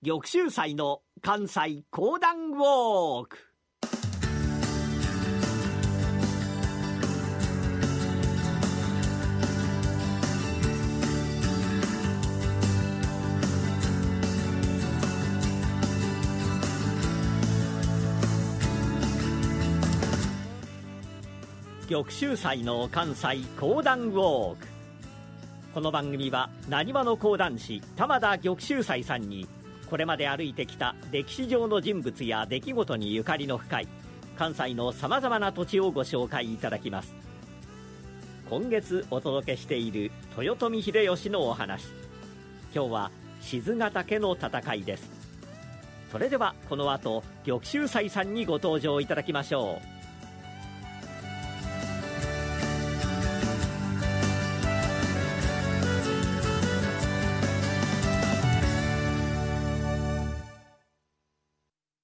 玉州祭の関西講談ウォーク。玉州祭の関西講談ウォーク。この番組はなにわの講談師玉田玉州祭さんにこれまで歩いてきた歴史上の人物や出来事にゆかりの深い関西のさまざまな土地をご紹介いただきます。今月お届けしている豊臣秀吉のお話。今日は静ヶ岳の戦いです。それではこの後玉州祭さんにご登場いただきましょう。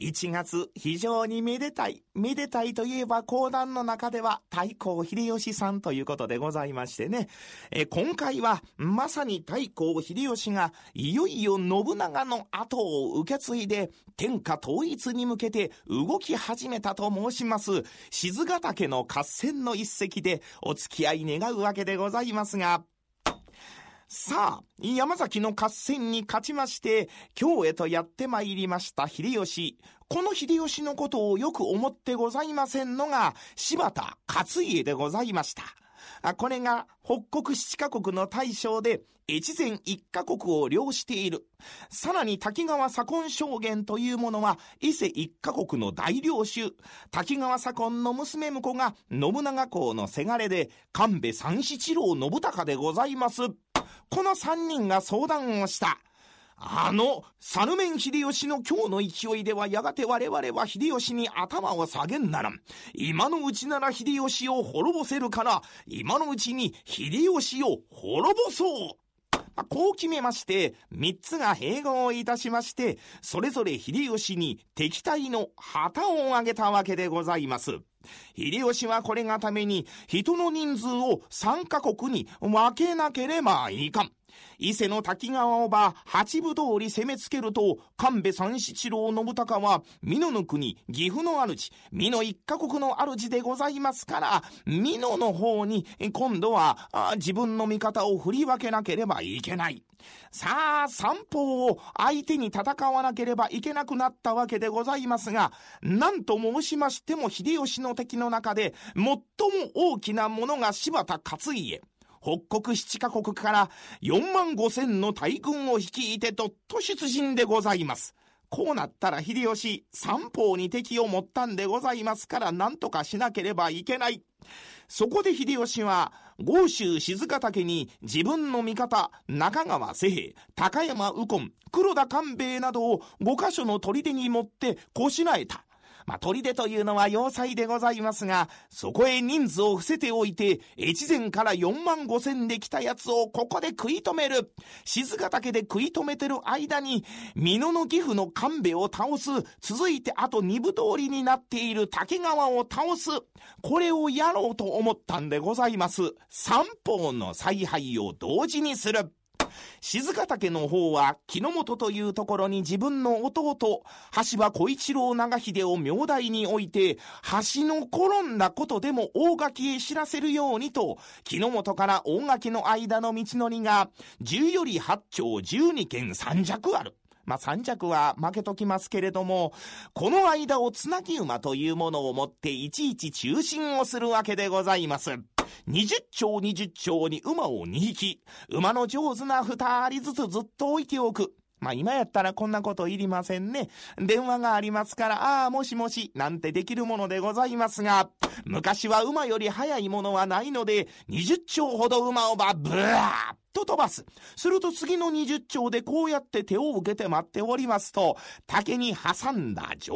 1月、非常にめでたい。めでたいといえば、講談の中では、太閤秀吉さんということでございましてね。え今回は、まさに太閤秀吉が、いよいよ信長の後を受け継いで、天下統一に向けて動き始めたと申します、静ヶ岳の合戦の一席で、お付き合い願うわけでございますが、さあ、山崎の合戦に勝ちまして、京へとやって参りました秀吉。この秀吉のことをよく思ってございませんのが、柴田勝家でございました。これが北国七カ国の大将で、越前一カ国を領している。さらに滝川左近将軍というものは、伊勢一カ国の大領主。滝川左近の娘婿が信長公のせがれで、神戸三七郎信孝でございます。この三人が相談をした。あの、猿面秀吉の今日の勢いではやがて我々は秀吉に頭を下げんならん。今のうちなら秀吉を滅ぼせるから、今のうちに秀吉を滅ぼそうこう決めまして、三つが併合いたしまして、それぞれ秀吉に敵対の旗を上げたわけでございます。秀吉はこれがために人の人数を三カ国に分けなければいかん。伊勢の滝川をば八部通り攻めつけると、神戸三七郎信孝は、美濃の国、岐阜の主、美濃一カ国の主でございますから、美濃の方に、今度は自分の味方を振り分けなければいけない。さあ、三方を相手に戦わなければいけなくなったわけでございますが、何と申しましても秀吉の敵の中で、最も大きなものが柴田勝家。北国七カ国から4万5千の大軍を率いてどっと出陣でございます。こうなったら秀吉、三方に敵を持ったんでございますから何とかしなければいけない。そこで秀吉は、豪州静ヶ岳に自分の味方、中川瀬平、高山右近、黒田官兵衛などを5カ所の砦に持ってこしらえた。まあ、砦というのは要塞でございますが、そこへ人数を伏せておいて、越前から4万5千で来たやつをここで食い止める。静ヶ岳で食い止めてる間に、美濃の岐阜の神戸を倒す。続いてあと二部通りになっている竹川を倒す。これをやろうと思ったんでございます。三方の采配を同時にする。静ヶ岳の方は木の本というところに自分の弟、橋場小一郎長秀を明大に置いて、橋の転んだことでも大垣へ知らせるようにと、木の本から大垣の間の道のりが、十より八丁十二県三尺ある。まあ、三着は負けときますけれども、この間をつなぎ馬というものをもっていちいち中心をするわけでございます。20丁20丁に馬を2匹、馬の上手な2人ずつずっと置いておく。まあ今やったらこんなこといりませんね。電話がありますから、ああ、もしもし、なんてできるものでございますが、昔は馬より速いものはないので、20丁ほど馬をば、ブワーと飛ばす。すると次の20丁でこうやって手を受けて待っておりますと、竹に挟んだ状、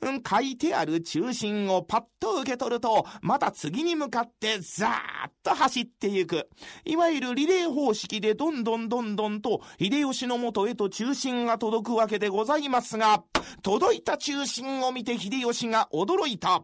うん、書いてある中心をパッと受け取ると、また次に向かってザーッと走っていく。いわゆるリレー方式でどんどんどんどんと秀吉のもとへと中心が届くわけでございますが、届いた中心を見て秀吉が驚いた。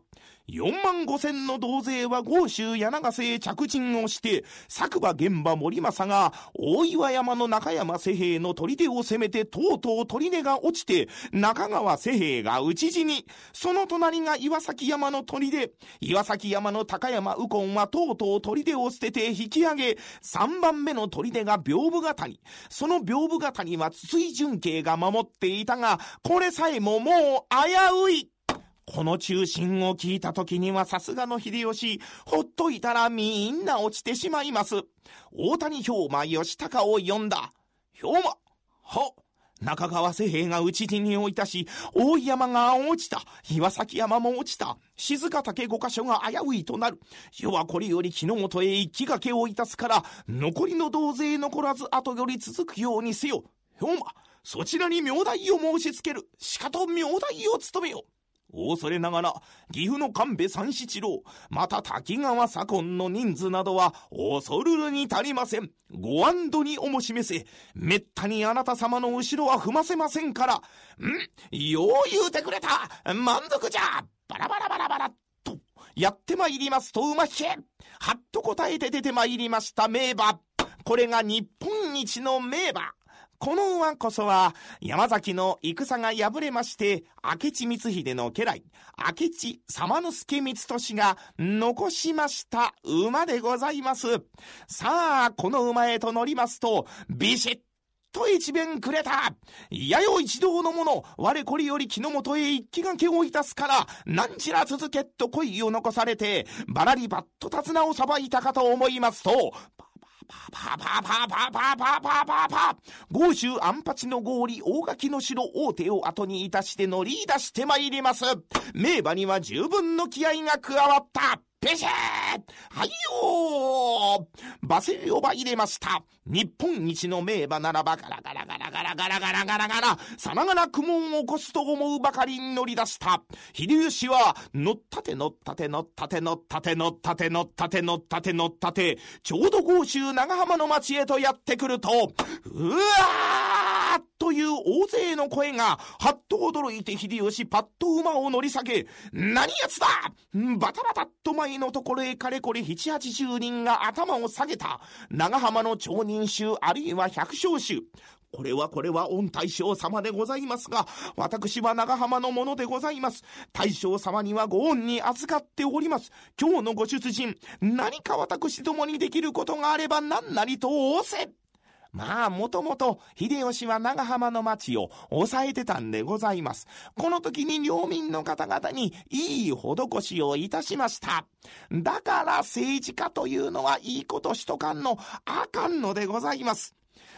4万5千の同勢は豪州柳瀬へ着陣をして、作馬現場森政が大岩山の中山瀬兵の砦を攻めてとうとう砦が落ちて、中川瀬兵が討ち死に、その隣が岩崎山の砦、岩崎山の高山右近はとうとう砦を捨てて引き上げ、3番目の砦が屏風型に、その屏風型には筒井純慶が守っていたが、これさえももう危うい。この中心を聞いた時にはさすがの秀吉、ほっといたらみんな落ちてしまいます。大谷兵馬義高を呼んだ。兵馬は中川瀬兵が討ち死にをいたし、大山が落ちた。岩崎山も落ちた。静か岳五箇所が危ういとなる。世はこれより木の元へ一気がけをいたすから、残りの同勢残らず後より続くようにせよ。兵馬、そちらに名代を申し付ける。しかと名代を務めよ。恐れながら、岐阜の神戸三七郎、また滝川左近の人数などは、恐るるに足りません。ご安堵におもしめせ、めったにあなた様の後ろは踏ませませんから、ん？よう言うてくれた満足じゃバラバラバラバラと、やってまいりますと馬引けはっと答えて出てまいりました名馬。これが日本一の名馬。この馬こそは、山崎の戦が敗れまして、明智光秀の家来、明智様之助光俊が残しました馬でございます。さあ、この馬へと乗りますと、ビシッと一弁くれた。やよ一同の者、我これより木の元へ一気がけをいたすから、なんちら続けと声を残されて、バラリバッと手綱をさばいたかと思いますと、パーパーパーパーパーパーパーパーパー豪州安八の合理大垣の城大手を後にいたして乗り出してまいります。名馬には十分の気合が加わった。ペシェーはいよーバセリオバ入れました。日本一の名馬ならばガラガラガラガラガラガラガラガラ、さながら苦悶を起こすと思うばかりに乗り出した。秀吉は、乗ったて乗ったて乗ったて乗ったて乗ったて乗ったて乗ったて乗ったて、ちょうど甲州長浜の町へとやってくると、うわーという大勢の声が、はっと驚いて秀吉パッと馬を乗り下げ、何やつだバタバタっと前のところへかれこれ七八十人が頭を下げた。長浜の町人衆あるいは百姓衆。これはこれは御大将様でございますが、私は長浜のものでございます。大将様にはご恩に預かっております。今日のご出陣、何か私どもにできることがあれば何なりと仰せ。まあ、もともと、秀吉は長浜の町を抑えてたんでございます。この時に領民の方々にいい施しをいたしました。だから政治家というのはいいことしとかんのあかんのでございます。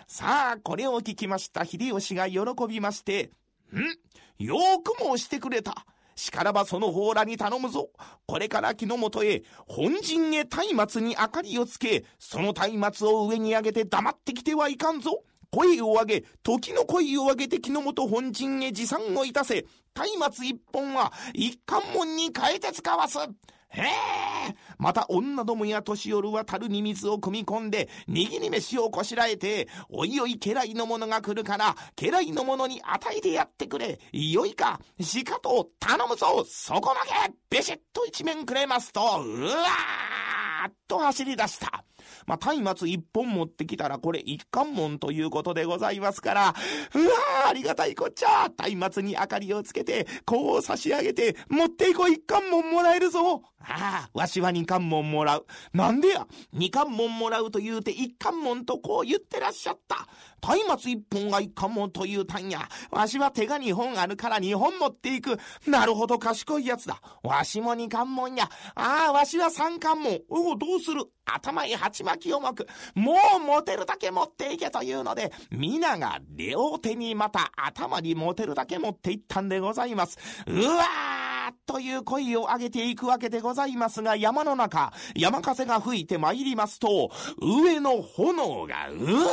さあ、これを聞きました秀吉が喜びまして、ん？よーくもしてくれた。しからばその方らに頼むぞ。これから木の元へ、本陣へ松明に明かりをつけ、その松明を上に上げて黙ってきてはいかんぞ。声を上げ、時の声を上げて木の元本陣へ持参をいたせ、松明一本は一貫門に変えて使わす。へえまた女どもや年寄るは樽に水を汲み込んで、握り飯をこしらえて、おいおい家来の者が来るから、家来の者に与えてやってくれ。よいか、しかと頼むぞ、そこまでビシッと一面くれますと、うわーっと走り出した。まあ、松明一本持ってきたらこれ一貫門ということでございますから、うわーありがたいこっちゃ松明に明かりをつけて、こう差し上げて、持っていこう一貫門もらえるぞああ、わしは二貫門もらう。なんでや？二貫門もらうと言うて一貫門とこう言ってらっしゃった。松明一本が一貫門というたんや。わしは手が二本あるから二本持っていく。なるほど賢いやつだ。わしも二貫門や。ああ、わしは三貫門。おお、どうする？頭へ鉢巻きを巻く。もう持てるだけ持っていけというので、皆が両手にまた頭に持てるだけ持っていったんでございます。うわーーという声を上げていくわけでございますが、山の中、山風が吹いて参りますと、上の炎が、うわ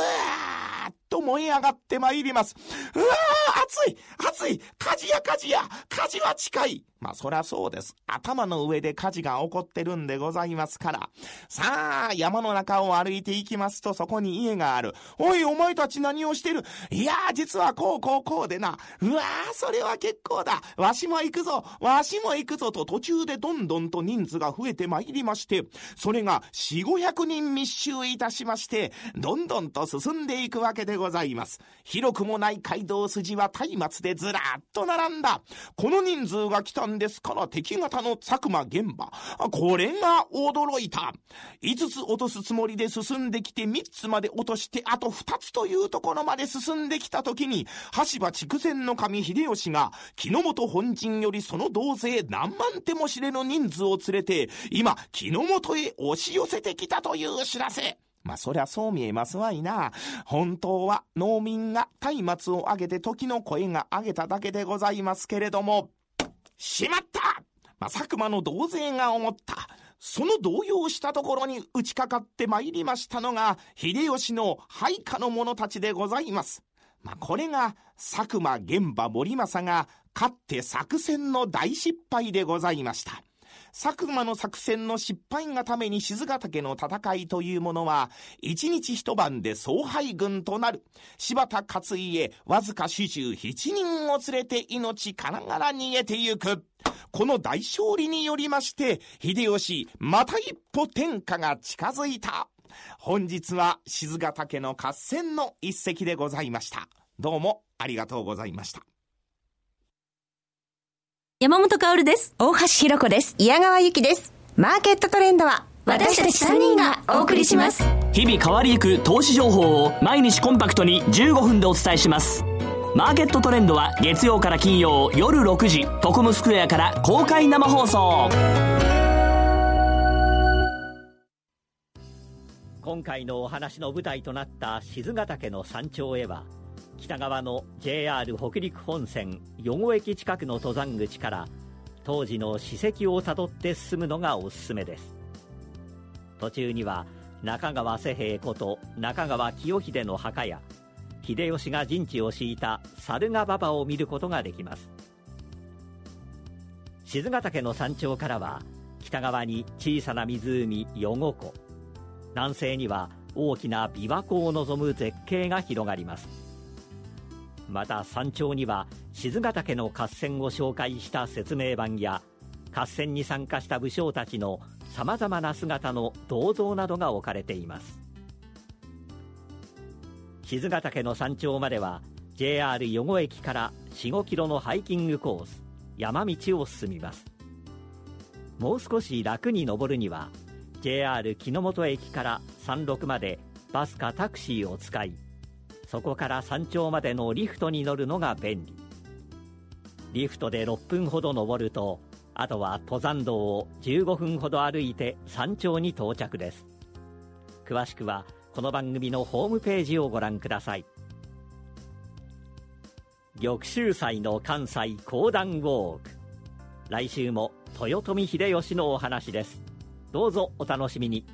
ーっと燃え上がって参ります。うわー熱い熱い火事や火事や火事は近いまあそりゃそうです。頭の上で火事が起こってるんでございますから。さあ、山の中を歩いていきますとそこに家がある。おい、お前たち何をしてる？いやー、実はこうこうこうでな。うわー、それは結構だ。わしも行くぞ。わしも行くぞと途中でどんどんと人数が増えてまいりまして、それが4、500人密集いたしまして、どんどんと進んでいくわけでございます。広くもない街道筋は松明でずらっと並んだ。この人数が来たんですから敵方の佐久間現場。これが驚いた。5つ落とすつもりで進んできて3つまで落としてあと2つというところまで進んできた時に、羽柴筑前の神秀吉が、木の本本陣よりその同勢何万手も知れぬ人数を連れて、今、木の本へ押し寄せてきたという知らせ。まあそりゃそう見えますわいな。本当は農民が松明を上げて時の声が上げただけでございますけれども、しまったま、佐久間の同勢が思った。その動揺したところに打ちかかってまいりましたのが、秀吉の配下の者たちでございます。まあ、これが佐久間玄馬森政が勝って作戦の大失敗でございました。佐久間の作戦の失敗がために静ヶ岳の戦いというものは、一日一晩で総敗軍となる。柴田勝家、わずか主従7人を連れて命からがら逃げてゆく。この大勝利によりまして、秀吉、また一歩天下が近づいた。本日は静ヶ岳の合戦の一席でございました。どうもありがとうございました。山本薫です。大橋ひろ子です。宮川ゆきです。マーケットトレンドは私たち3人がお送りします。日々変わりゆく投資情報を毎日コンパクトに15分でお伝えします。マーケットトレンドは月曜から金曜夜6時、トコムスクエアから公開生放送。今回のお話の舞台となった静ヶ岳の山頂へは、北側の JR 北陸本線余呉駅近くの登山口から当時の史跡をたどって進むのがおすすめです。途中には中川瀬平こと中川清秀の墓や秀吉が陣地を敷いた猿ヶ馬場を見ることができます。静ヶ岳の山頂からは北側に小さな湖余呉湖。南西には大きな琵琶湖を望む絶景が広がります。また山頂には静ヶ岳の合戦を紹介した説明板や合戦に参加した武将たちのさまざまな姿の銅像などが置かれています。静ヶ岳の山頂までは JR 余呉駅から45キロのハイキングコース山道を進みます。もう少し楽に登るには JR 木之本駅から山麓までバスかタクシーを使いそこから山頂までのリフトに乗るのが便利。リフトで6分ほど登るとあとは登山道を15分ほど歩いて山頂に到着です。詳しくはこの番組のホームページをご覧ください。玉州祭の関西講談ウォーク。来週も豊臣秀吉のお話です。どうぞお楽しみに。